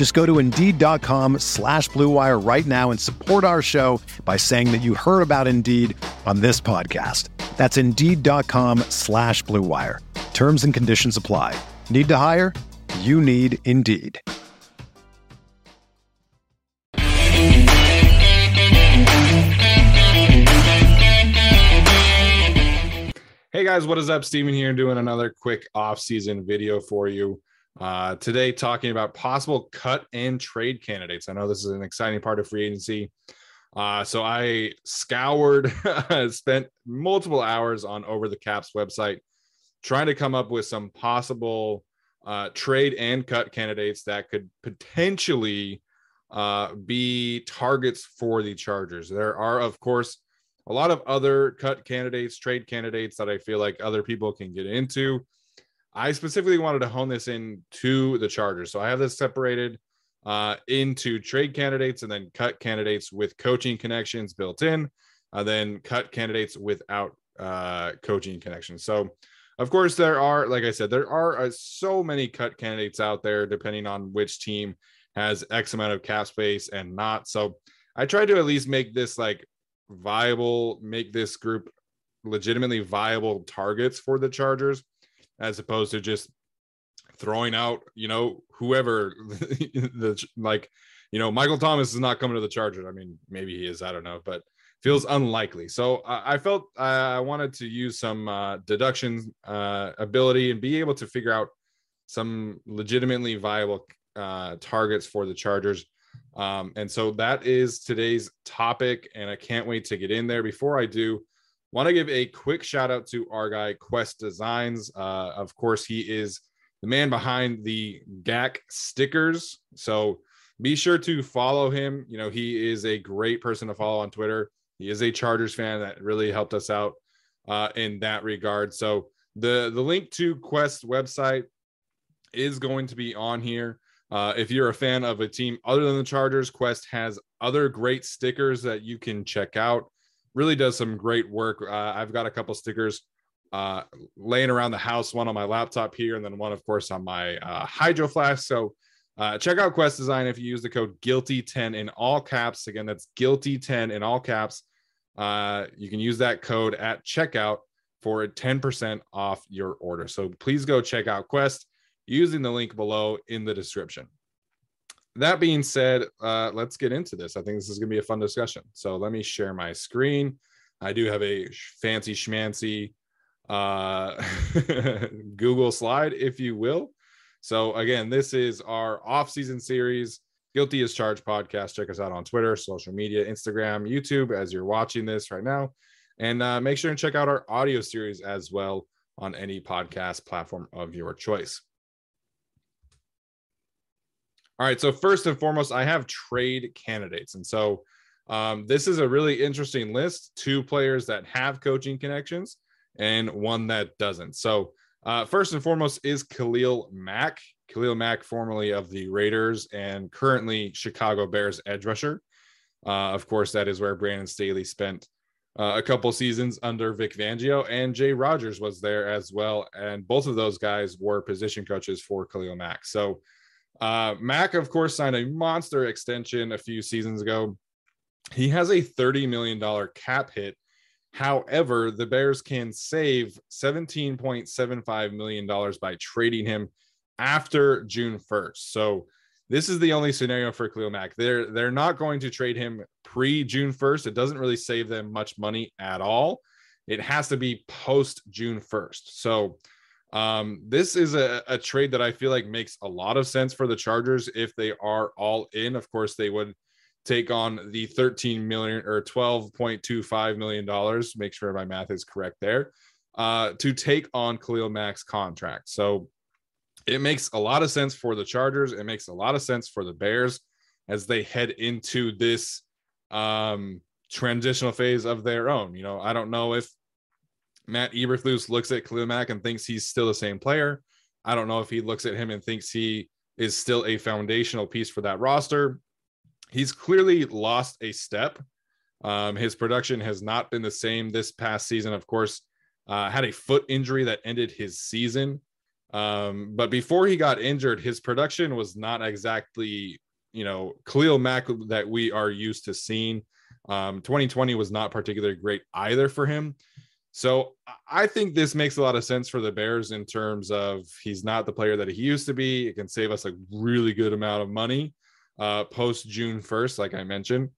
Just go to Indeed.com slash BlueWire right now and support our show by saying that you heard about Indeed on this podcast. That's Indeed.com slash BlueWire. Terms and conditions apply. Need to hire? You need Indeed. Hey guys, what is up? Steven here doing another quick off-season video for you. Uh, today, talking about possible cut and trade candidates. I know this is an exciting part of free agency. Uh, so I scoured, spent multiple hours on Over the Caps website trying to come up with some possible uh, trade and cut candidates that could potentially uh, be targets for the Chargers. There are, of course, a lot of other cut candidates, trade candidates that I feel like other people can get into. I specifically wanted to hone this in to the Chargers. So I have this separated uh, into trade candidates and then cut candidates with coaching connections built in, uh, then cut candidates without uh, coaching connections. So, of course, there are, like I said, there are uh, so many cut candidates out there, depending on which team has X amount of cap space and not. So, I tried to at least make this like viable, make this group legitimately viable targets for the Chargers, as opposed to just throwing out, you know, whoever the like, you know, Michael Thomas is not coming to the Chargers. I mean, maybe he is, I don't know, but feels unlikely. So uh, I felt I wanted to use some uh, deduction uh, ability and be able to figure out some legitimately viable uh, targets for the Chargers. Um, and so that is today's topic, and I can't wait to get in there. Before I do, want to give a quick shout out to our guy Quest Designs. Uh, of course, he is the man behind the GAC stickers. So be sure to follow him. You know, he is a great person to follow on Twitter. He is a Chargers fan that really helped us out uh, in that regard. So the the link to Quest website is going to be on here. Uh, if you're a fan of a team other than the Chargers, Quest has other great stickers that you can check out. Really does some great work. Uh, I've got a couple stickers uh, laying around the house, one on my laptop here, and then one, of course, on my uh, Hydro Flask. So uh, check out Quest Design if you use the code Guilty10 in all caps. Again, that's Guilty10 in all caps. Uh, you can use that code at checkout for 10% off your order. So please go check out Quest using the link below in the description. That being said, uh, let's get into this. I think this is going to be a fun discussion. So let me share my screen. I do have a fancy schmancy uh, Google slide, if you will. So again, this is our off-season series, Guilty as Charged podcast. Check us out on Twitter, social media, Instagram, YouTube, as you're watching this right now, and uh, make sure and check out our audio series as well on any podcast platform of your choice. All right. So first and foremost, I have trade candidates, and so um, this is a really interesting list. Two players that have coaching connections, and one that doesn't. So uh, first and foremost is Khalil Mack. Khalil Mack, formerly of the Raiders and currently Chicago Bears edge rusher. Uh, of course, that is where Brandon Staley spent uh, a couple seasons under Vic Fangio, and Jay Rodgers was there as well. And both of those guys were position coaches for Khalil Mack. So uh, Mack, of course, signed a monster extension a few seasons ago. He has a $30 million cap hit. However, the Bears can save $17.75 million by trading him after June 1st. So this is the only scenario for Khalil Mack. They're they're not going to trade him pre June 1st. It doesn't really save them much money at all. it has to be post June 1st. So um, this is a, a trade that I feel like makes a lot of sense for the Chargers if they are all in. Of course, they would take on the 13 million or 12.25 million dollars. Make sure my math is correct there. Uh, to take on Khalil Mack's contract. So it makes a lot of sense for the Chargers. It makes a lot of sense for the Bears as they head into this um, transitional phase of their own. You know, I don't know if Matt Eberflus looks at Khalil Mack and thinks he's still the same player. I don't know if he looks at him and thinks he is still a foundational piece for that roster. He's clearly lost a step. Um, his production has not been the same this past season. Of course, uh, had a foot injury that ended his season. Um, but before he got injured, his production was not exactly, you know, Khalil Mack that we are used to seeing. Um, 2020 was not particularly great either for him. So I think this makes a lot of sense for the Bears in terms of he's not the player that he used to be. It can save us a really good amount of money uh, post June 1st, like I mentioned.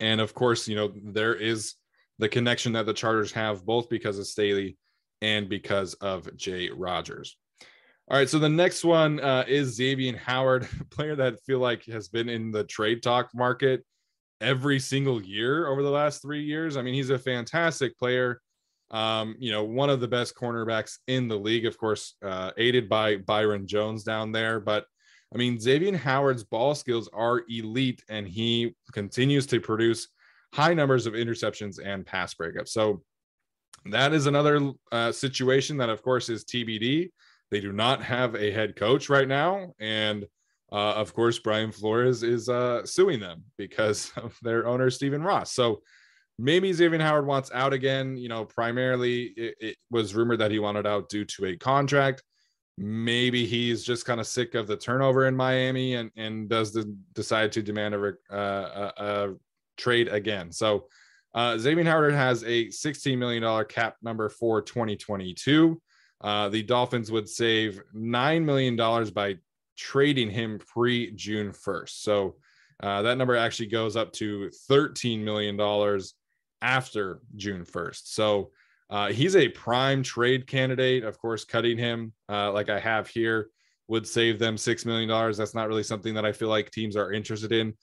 And of course, you know, there is the connection that the Chargers have both because of Staley and because of Jay Rodgers. All right, so the next one uh, is Xavier Howard, player that I feel like has been in the trade talk market every single year over the last three years. I mean, he's a fantastic player. Um, you know, one of the best cornerbacks in the league, of course, uh, aided by Byron Jones down there. But I mean, Xavier Howard's ball skills are elite, and he continues to produce high numbers of interceptions and pass breakups. So that is another uh, situation that, of course, is TBD. They do not have a head coach right now, and uh, of course, Brian Flores is uh, suing them because of their owner Stephen Ross. So maybe Xavier Howard wants out again. You know, primarily it, it was rumored that he wanted out due to a contract. Maybe he's just kind of sick of the turnover in Miami and and does the, decide to demand a, uh, a, a trade again. So uh, Xavier Howard has a $16 million cap number for 2022. Uh, the Dolphins would save $9 million by trading him pre June 1st. So uh, that number actually goes up to $13 million after June 1st. So uh, he's a prime trade candidate. Of course, cutting him uh, like I have here would save them $6 million. That's not really something that I feel like teams are interested in.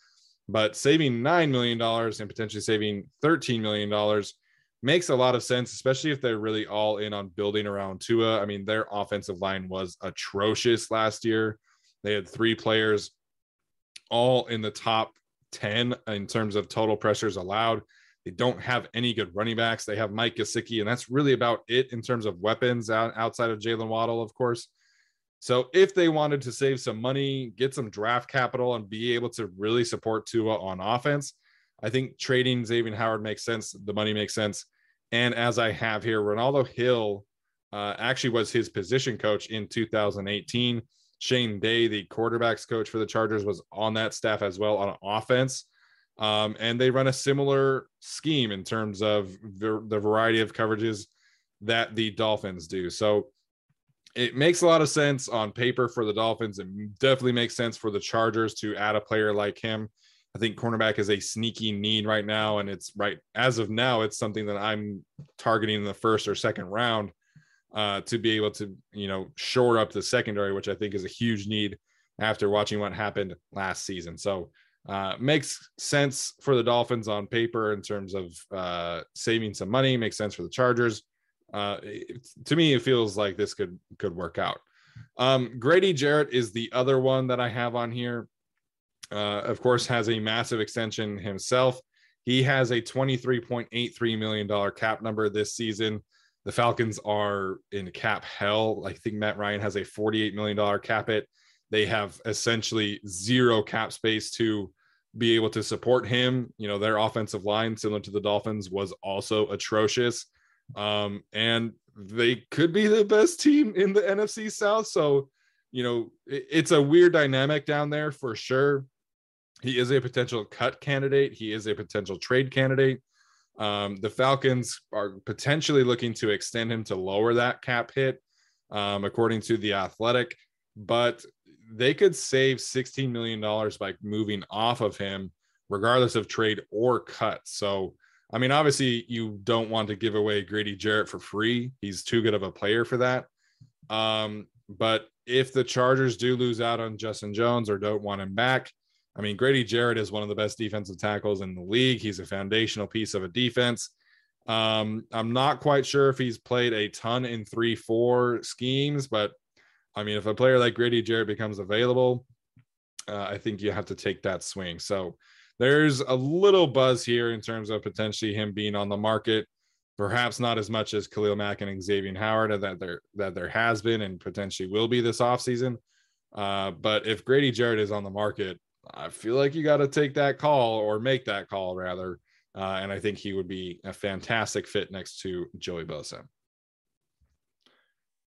But saving $9 million and potentially saving $13 million makes a lot of sense, especially if they're really all in on building around Tua. I mean, their offensive line was atrocious last year. They had three players all in the top 10 in terms of total pressures allowed. They don't have any good running backs. They have Mike Gesicki, and that's really about it in terms of weapons outside of Jaylen Waddle, of course. So if they wanted to save some money, get some draft capital, and be able to really support Tua on offense, I think trading Xavier Howard makes sense. The money makes sense. And as I have here, Renaldo Hill uh, actually was his position coach in 2018. Shane Day, the quarterbacks coach for the Chargers, was on that staff as well on offense. Um, and they run a similar scheme in terms of the, the variety of coverages that the Dolphins do. So it makes a lot of sense on paper for the Dolphins. It definitely makes sense for the Chargers to add a player like him. I think cornerback is a sneaky need right now, and it's right as of now, it's something that I'm targeting in the first or second round uh, to be able to, you know, shore up the secondary, which I think is a huge need after watching what happened last season. So uh, makes sense for the Dolphins on paper in terms of uh, saving some money. Makes sense for the Chargers. Uh, it, to me, it feels like this could could work out. Um, Grady Jarrett is the other one that I have on here. Uh, of course, has a massive extension himself. He has a $23.83 million cap number this season. The Falcons are in cap hell. I think Matt Ryan has a $48 million cap it. They have essentially zero cap space to be able to support him. You know, their offensive line, similar to the Dolphins, was also atrocious. Um, and they could be the best team in the NFC South. So, you know, it, it's a weird dynamic down there for sure. He is a potential cut candidate. He is a potential trade candidate. Um, the Falcons are potentially looking to extend him to lower that cap hit, um, according to the Athletic. But they could save $16 million by moving off of him, regardless of trade or cut. So I mean, obviously, you don't want to give away Grady Jarrett for free. He's too good of a player for that. Um, but if the Chargers do lose out on Justin Jones or don't want him back, I mean, Grady Jarrett is one of the best defensive tackles in the league. He's a foundational piece of a defense. Um, I'm not quite sure if he's played a ton in three, four schemes, but I mean, if a player like Grady Jarrett becomes available, uh, I think you have to take that swing. So there's a little buzz here in terms of potentially him being on the market. Perhaps not as much as Khalil Mack and Xavier Howard that there that there has been and potentially will be this offseason. Uh, but if Grady Jarrett is on the market, I feel like you got to take that call or make that call rather. Uh, and I think he would be a fantastic fit next to Joey Bosa.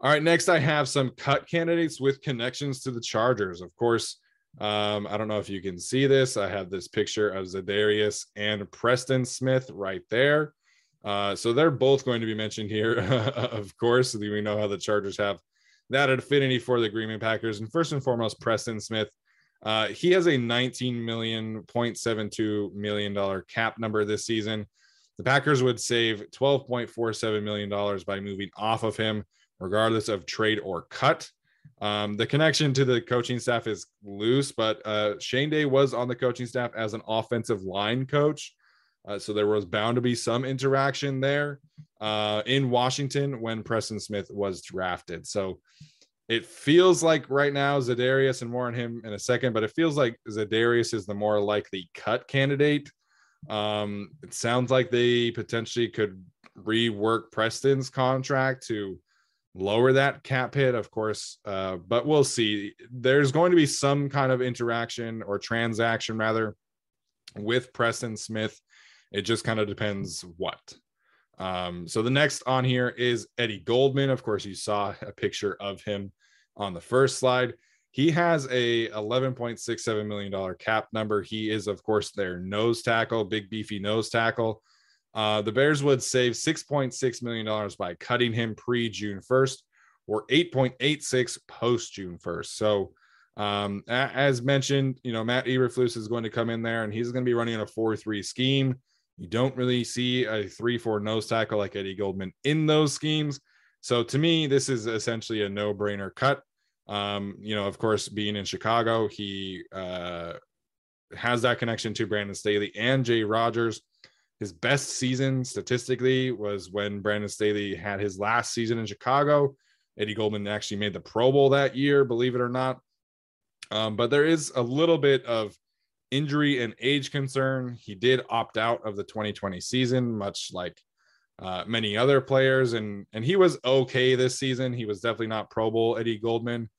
All right, next I have some cut candidates with connections to the Chargers. Of course, um, I don't know if you can see this. I have this picture of Za'Darius and Preston Smith right there. Uh, so they're both going to be mentioned here, of course. We know how the Chargers have that affinity for the Green Bay Packers. And first and foremost, Preston Smith. Uh, he has a 19 million point seven two million dollar cap number this season. The Packers would save 12.47 million dollars by moving off of him, regardless of trade or cut. Um, the connection to the coaching staff is loose, but uh, Shane Day was on the coaching staff as an offensive line coach. Uh, so there was bound to be some interaction there uh, in Washington when Preston Smith was drafted. So it feels like right now Za'Darius and more on him in a second, but it feels like Za'Darius is the more likely cut candidate. Um, it sounds like they potentially could rework Preston's contract to lower that cap hit, of course. Uh, but we'll see. There's going to be some kind of interaction or transaction rather with Preston Smith. It just kind of depends what. Um, so the next on here is Eddie Goldman. Of course, you saw a picture of him on the first slide. He has a $11.67 million cap number. He is, of course, their nose tackle, big beefy nose tackle. Uh, the Bears would save $6.6 million by cutting him pre June 1st or 8.86 post June 1st. So, um, as mentioned, you know, Matt Eberflus is going to come in there and he's going to be running a 4 3 scheme. You don't really see a 3 4 nose tackle like Eddie Goldman in those schemes. So, to me, this is essentially a no brainer cut. Um, you know, of course, being in Chicago, he uh, has that connection to Brandon Staley and Jay Rodgers his best season statistically was when Brandon Staley had his last season in Chicago. Eddie Goldman actually made the Pro Bowl that year, believe it or not. Um, but there is a little bit of injury and age concern. He did opt out of the 2020 season, much like uh, many other players, and and he was okay this season. He was definitely not Pro Bowl Eddie Goldman,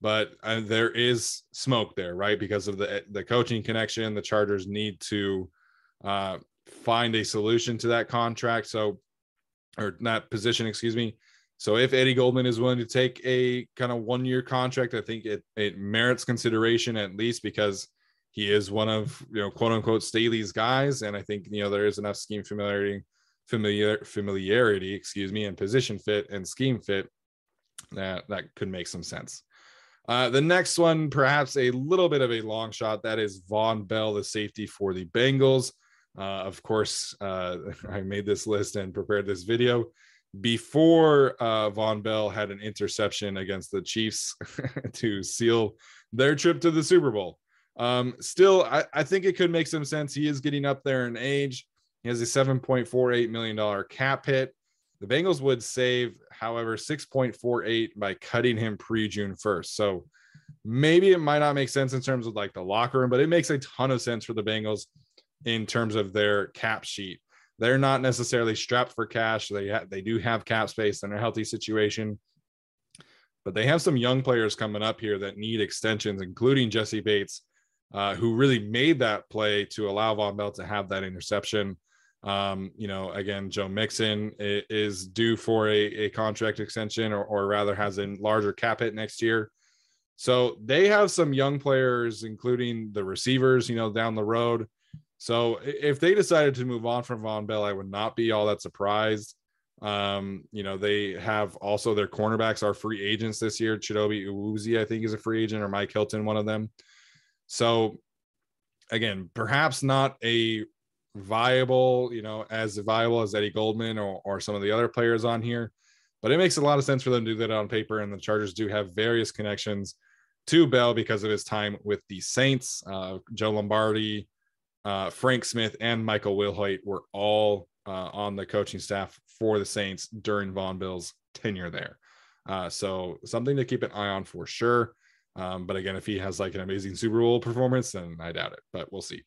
but uh, there is smoke there, right? Because of the the coaching connection, the Chargers need to uh, find a solution to that contract. So, or that position, excuse me. So if Eddie Goldman is willing to take a kind of one year contract, I think it it merits consideration at least because he is one of you know quote unquote Staley's guys, and I think you know there is enough scheme familiarity, familiar familiarity, excuse me, and position fit and scheme fit that that could make some sense. Uh, the next one, perhaps a little bit of a long shot, that is Vonn Bell, the safety for the Bengals. Uh, of course, uh, I made this list and prepared this video before uh, Vonn Bell had an interception against the Chiefs to seal their trip to the Super Bowl. Um, still, I, I, think it could make some sense. He is getting up there in age. He has a $7.48 million cap hit. The Bengals would save, however, 6.48 by cutting him pre June 1st. So maybe it might not make sense in terms of like the locker room, but it makes a ton of sense for the Bengals in terms of their cap sheet. They're not necessarily strapped for cash. They ha- they do have cap space in a healthy situation, but they have some young players coming up here that need extensions, including Jessie Bates, uh, who really made that play to allow Vonn Bell to have that interception. Um, you know, again, Joe Mixon is due for a, a contract extension, or, or rather has a larger cap hit next year. So they have some young players, including the receivers, you know, down the road. So if they decided to move on from Vonn Bell, I would not be all that surprised. Um, you know, they have also their cornerbacks are free agents this year. Chidobe Awuzie, I think, is a free agent, or Mike Hilton, one of them. So again, perhaps not a viable, you know, as viable as Eddie Goldman or, or some of the other players on here. But it makes a lot of sense for them to do that on paper. And the Chargers do have various connections to Bell because of his time with the Saints. Uh, Joe Lombardi, uh, Frank Smith, and Michael Wilhoite were all uh, on the coaching staff for the Saints during Vonn Bell's tenure there. Uh, so something to keep an eye on for sure. Um, but again, if he has like an amazing Super Bowl performance, then I doubt it, but we'll see.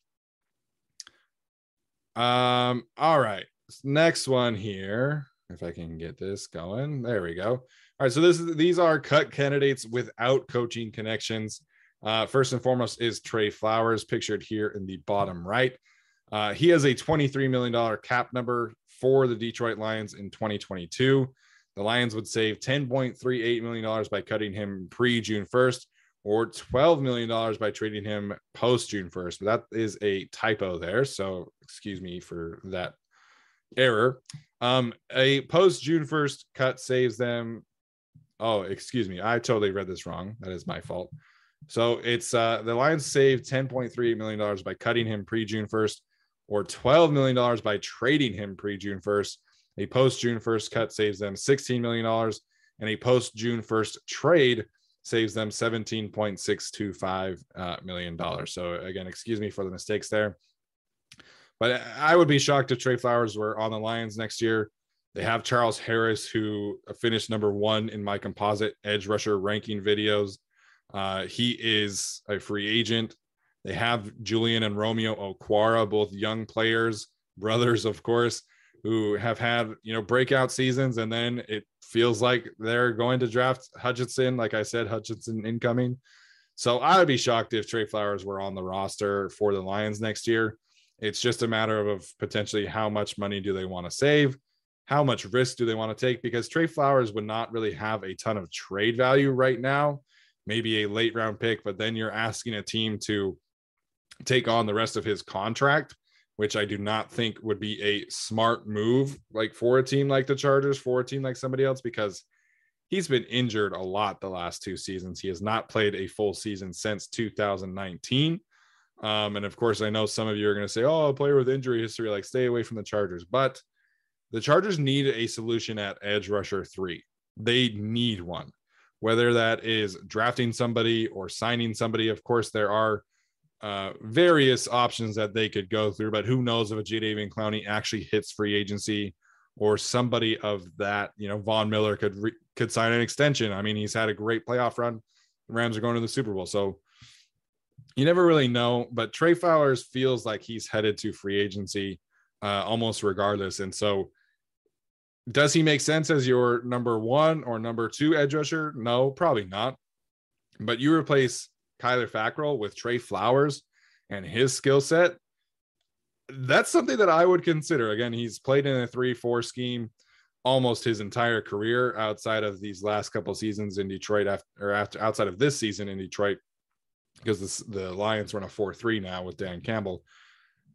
Um, all right. Next one here. If I can get this going. There we go. All right. So this is these are cut candidates without coaching connections. Uh, first and foremost is Trey Flowers, pictured here in the bottom right. Uh, he has a $23 million cap number for the Detroit Lions in 2022. The Lions would save $10.38 million by cutting him pre June 1st or $12 million by trading him post June 1st. But that is a typo there. So excuse me for that error. Um, a post June 1st cut saves them. Oh, excuse me. I totally read this wrong. That is my fault. So it's uh, the Lions saved $10.38 million by cutting him pre June 1st or $12 million by trading him pre June 1st. A post June 1st cut saves them $16 million, and a post June 1st trade saves them $17.625 uh, million dollars. So again, excuse me for the mistakes there. But I would be shocked if Trey Flowers were on the Lions next year. They have Charles Harris, who finished number one in my composite edge rusher ranking videos. Uh, he is a free agent. They have Julian and Romeo Okwara, both young players, brothers, of course, who have had you know breakout seasons, and then it feels like they're going to draft Hutchinson. Like I said, Hutchinson incoming. So I would be shocked if Trey Flowers were on the roster for the Lions next year. It's just a matter of potentially how much money do they want to save, how much risk do they want to take, because Trey Flowers would not really have a ton of trade value right now. Maybe a late round pick, but then you're asking a team to take on the rest of his contract, which I do not think would be a smart move, like for a team like the Chargers, for a team like somebody else, because he's been injured a lot the last two seasons. He has not played a full season since 2019. Um, and of course, I know some of you are going to say, oh, a player with injury history, like stay away from the Chargers. But the Chargers need a solution at edge rusher three. They need one, whether that is drafting somebody or signing somebody. Of course, there are uh, various options that they could go through, but who knows if a Jadeveon Clowney actually hits free agency or somebody of that, you know, Von Miller could re- could sign an extension. I mean, he's had a great playoff run. The Rams are going to the Super Bowl, so you never really know. But Trey Flowers feels like he's headed to free agency uh, almost regardless, and so does he make sense as your number one or number two edge rusher? No, probably not. But you replace Kyler Fackrell with Trey Flowers and his skill set, that's something that I would consider. Again, he's played in a 3 4 scheme almost his entire career outside of these last couple seasons in Detroit after or after outside of this season in Detroit because this, the Lions run a 4-3 now with Dan Campbell.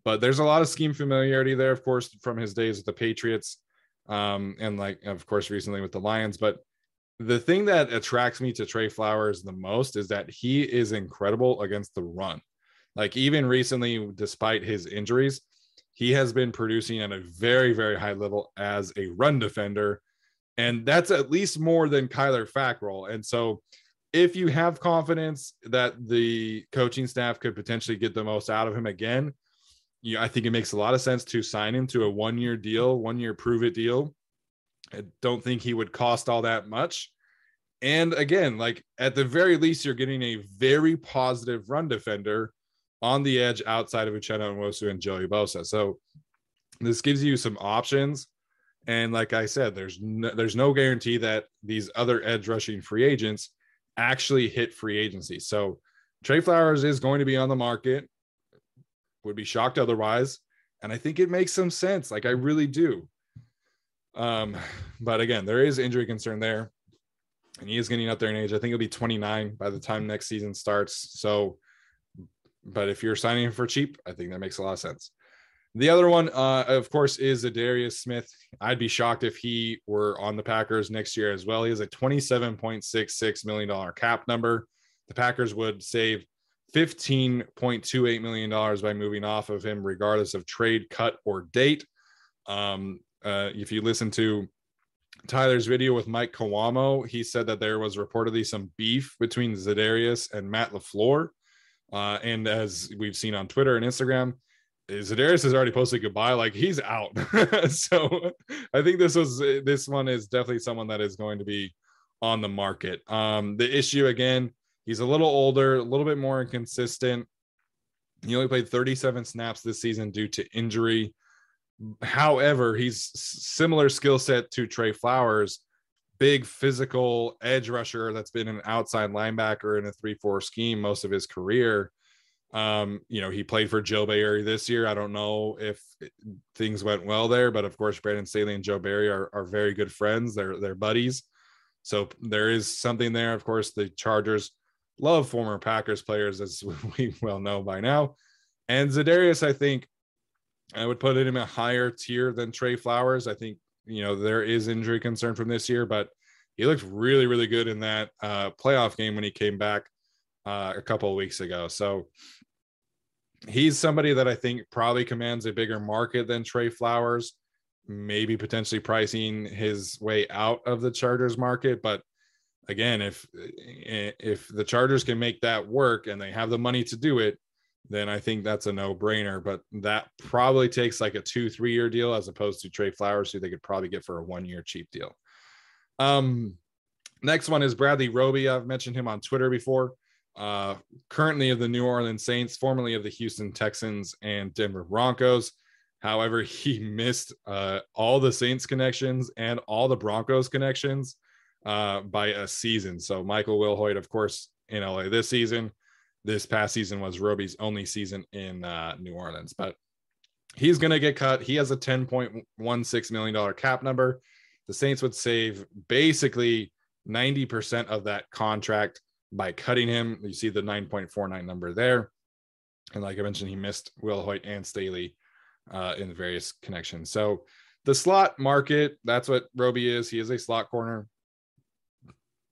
But there's a lot of scheme familiarity there, of course, from his days with the Patriots. Um, and like of course recently with the Lions. But the thing that attracts me to Trey Flowers the most is that he is incredible against the run. Like even recently, despite his injuries, he has been producing at a very, very high level as a run defender. And that's at least more than Kyler Fackrell. And so if you have confidence that the coaching staff could potentially get the most out of him again, you, I think it makes a lot of sense to sign him to a one year deal, one year prove it deal I don't think he would cost all that much. And again, like at the very least, you're getting a very positive run defender on the edge outside of Uchenna Nwosu and Joey Bosa. So this gives you some options. And like I said, there's no, there's no guarantee that these other edge rushing free agents actually hit free agency. So Trey Flowers is going to be on the market. Would be shocked otherwise. And I think it makes some sense. Like I really do. Um, but again, there is injury concern there, and he is getting up there in age. I think he'll be 29 by the time next season starts. So, but if you're signing him for cheap, I think that makes a lot of sense. The other one, uh, of course, is Za'Darius Smith. I'd be shocked if he were on the Packers next year as well. He has a $27.66 million cap number. The Packers would save $15.28 million by moving off of him, regardless of trade, cut, or date. Um, uh, if you listen to Tyler's video with Mike Kawamo, he said that there was reportedly some beef between Za'Darius and Matt LaFleur. Uh, and as we've seen on Twitter and Instagram, Za'Darius has already posted goodbye, like he's out. so I think this was this one is definitely someone that is going to be on the market. Um, the issue again, he's a little older, a little bit more inconsistent. He only played 37 snaps this season due to injury. However, he's similar skill set to Trey Flowers, big physical edge rusher that's been an outside linebacker in a 3-4 scheme most of his career. Um, you know, he played for Joe Barry this year. I don't know if things went well there, but of course, Brandon Staley and Joe Barry are, are very good friends. They're they're buddies. So there is something there. Of course, the Chargers love former Packers players, as we well know by now. And Za'Darius, I think I would put him in a higher tier than Trey Flowers. I think, you know, there is injury concern from this year, but he looked really, really good in that uh, playoff game when he came back uh, a couple of weeks ago. So he's somebody that I think probably commands a bigger market than Trey Flowers, maybe potentially pricing his way out of the Chargers market. But again, if if the Chargers can make that work and they have the money to do it, then I think that's a no brainer. But that probably takes like a two, three year deal as opposed to Trey Flowers, who they could probably get for a one year cheap deal. Um, next one is Bradley Roby. I've mentioned him on Twitter before. Uh, currently of the New Orleans Saints, formerly of the Houston Texans and Denver Broncos. However, he missed uh, all the Saints connections and all the Broncos connections uh, by a season. So Michael Wilhoite, of course, in LA this season this past season was Roby's only season in uh, New Orleans, but he's going to get cut. He has a $10.16 million cap number. The Saints would save basically 90% of that contract by cutting him. You see the 9.49 number there. And like I mentioned, he missed Wilhoite and Staley uh, in various connections. So the slot market, that's what Roby is. He is a slot corner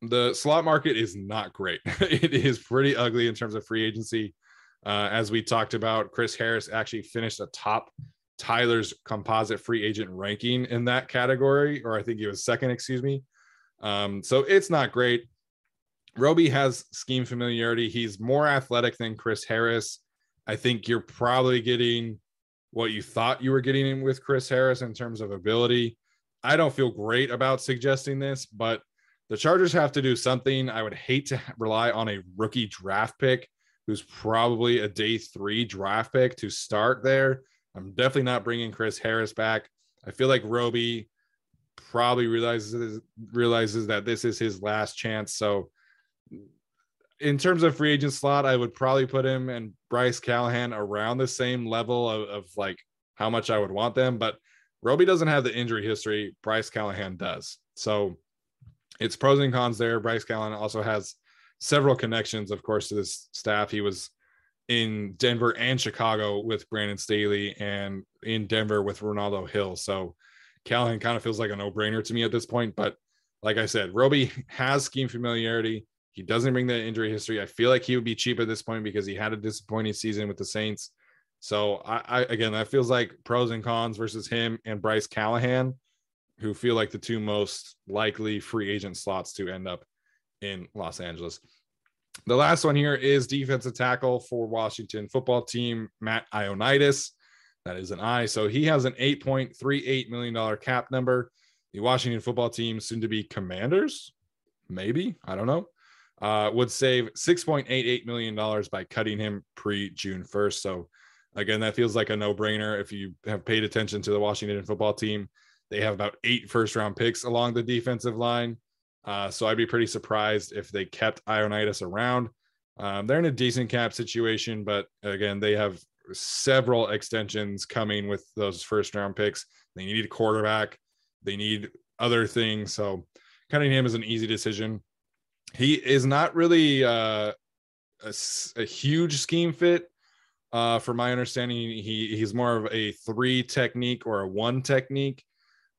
the slot market is not great. it is pretty ugly in terms of free agency. Uh, as we talked about, Chris Harris actually finished atop Tyler's composite free agent ranking in that category, or I think he was second, excuse me. Um, so it's not great. Roby has scheme familiarity. He's more athletic than Chris Harris. I think you're probably getting what you thought you were getting with Chris Harris in terms of ability. I don't feel great about suggesting this, but the Chargers have to do something. I would hate to rely on a rookie draft pick who's probably a day three draft pick to start there. I'm definitely not bringing Chris Harris back. I feel like Roby probably realizes realizes that this is his last chance. So, in terms of free agent slot, I would probably put him and Bryce Callahan around the same level of, of like how much I would want them. But Roby doesn't have the injury history. Bryce Callahan does. So it's pros and cons there. Bryce Callahan also has several connections, of course, to this staff. He was in Denver and Chicago with Brandon Staley and in Denver with Renaldo Hill. So Callahan kind of feels like a no brainer to me at this point. But like I said, Roby has scheme familiarity. He doesn't bring the injury history. I feel like he would be cheap at this point because he had a disappointing season with the Saints. So I, I again, that feels like pros and cons versus him and Bryce Callahan who feel like the two most likely free agent slots to end up in Los Angeles. The last one here is defensive tackle for Washington football team, Matt Ioannidis. That is an I. So he has an $8.38 million cap number. The Washington football team, soon to be commanders, maybe, I don't know, uh, would save $6.88 million by cutting him pre June 1st. So again, that feels like a no brainer if you have paid attention to the Washington football team they have about eight first round picks along the defensive line. Uh, so I'd be pretty surprised if they kept Ioannidis around. Um, they're in a decent cap situation, but again, they have several extensions coming with those first round picks. They need a quarterback, they need other things. So cutting him is an easy decision. He is not really uh, a, a, huge scheme fit. Uh, from my understanding, he he's more of a three technique or a one technique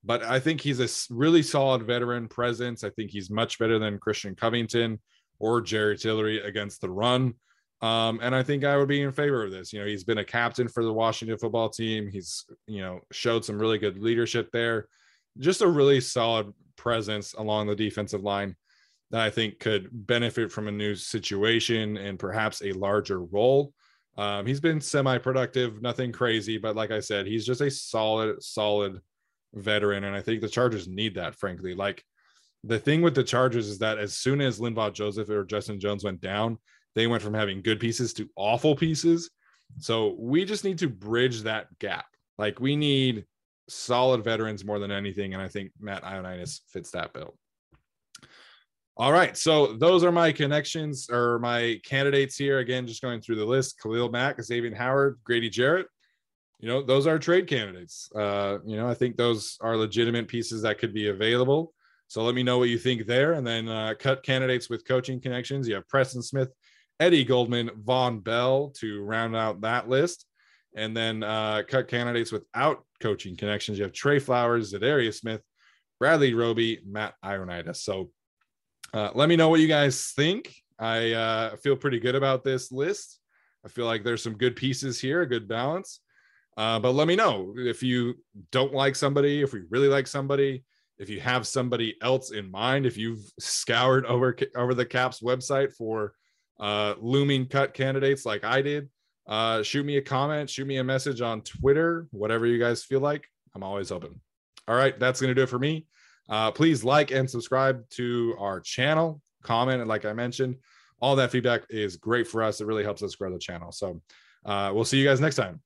but I think he's a really solid veteran presence. I think he's much better than Christian Covington or Jerry Tillery against the run. Um, and I think I would be in favor of this. You know, he's been a captain for the Washington football team. He's, you know, showed some really good leadership there. Just a really solid presence along the defensive line that I think could benefit from a new situation and perhaps a larger role. Um, he's been semi-productive, nothing crazy, but like I said, he's just a solid, solid veteran, and I think the Chargers need that. Frankly, like the thing with the Chargers is that as soon as Linval Joseph or Justin Jones went down, they went from having good pieces to awful pieces. So we just need to bridge that gap. Like we need solid veterans more than anything, and I think Matt Ioannidis fits that bill. All right. So those are my connections or my candidates here. Again, just going through the list Khalil Mack, Xavier Howard, Grady Jarrett. You know, those are trade candidates. Uh, you know, I think those are legitimate pieces that could be available. So let me know what you think there. And then uh, cut candidates with coaching connections. You have Preston Smith, Eddie Goldman, Vonn Bell to round out that list. And then uh, cut candidates without coaching connections. You have Trey Flowers, Za'Darius Smith, Bradley Roby, Matt Ioannidis. So uh, let me know what you guys think. I uh, feel pretty good about this list. I feel like there's some good pieces here, a good balance. Uh, but let me know if you don't like somebody, if we really like somebody, if you have somebody else in mind, if you've scoured over over the Caps website for uh, looming cut candidates like I did, uh, shoot me a comment, shoot me a message on Twitter, whatever you guys feel like. I'm always open. All right, that's going to do it for me. Uh, please like and subscribe to our channel, comment, and like I mentioned, all that feedback is great for us. It really helps us grow the channel. So uh, we'll see you guys next time.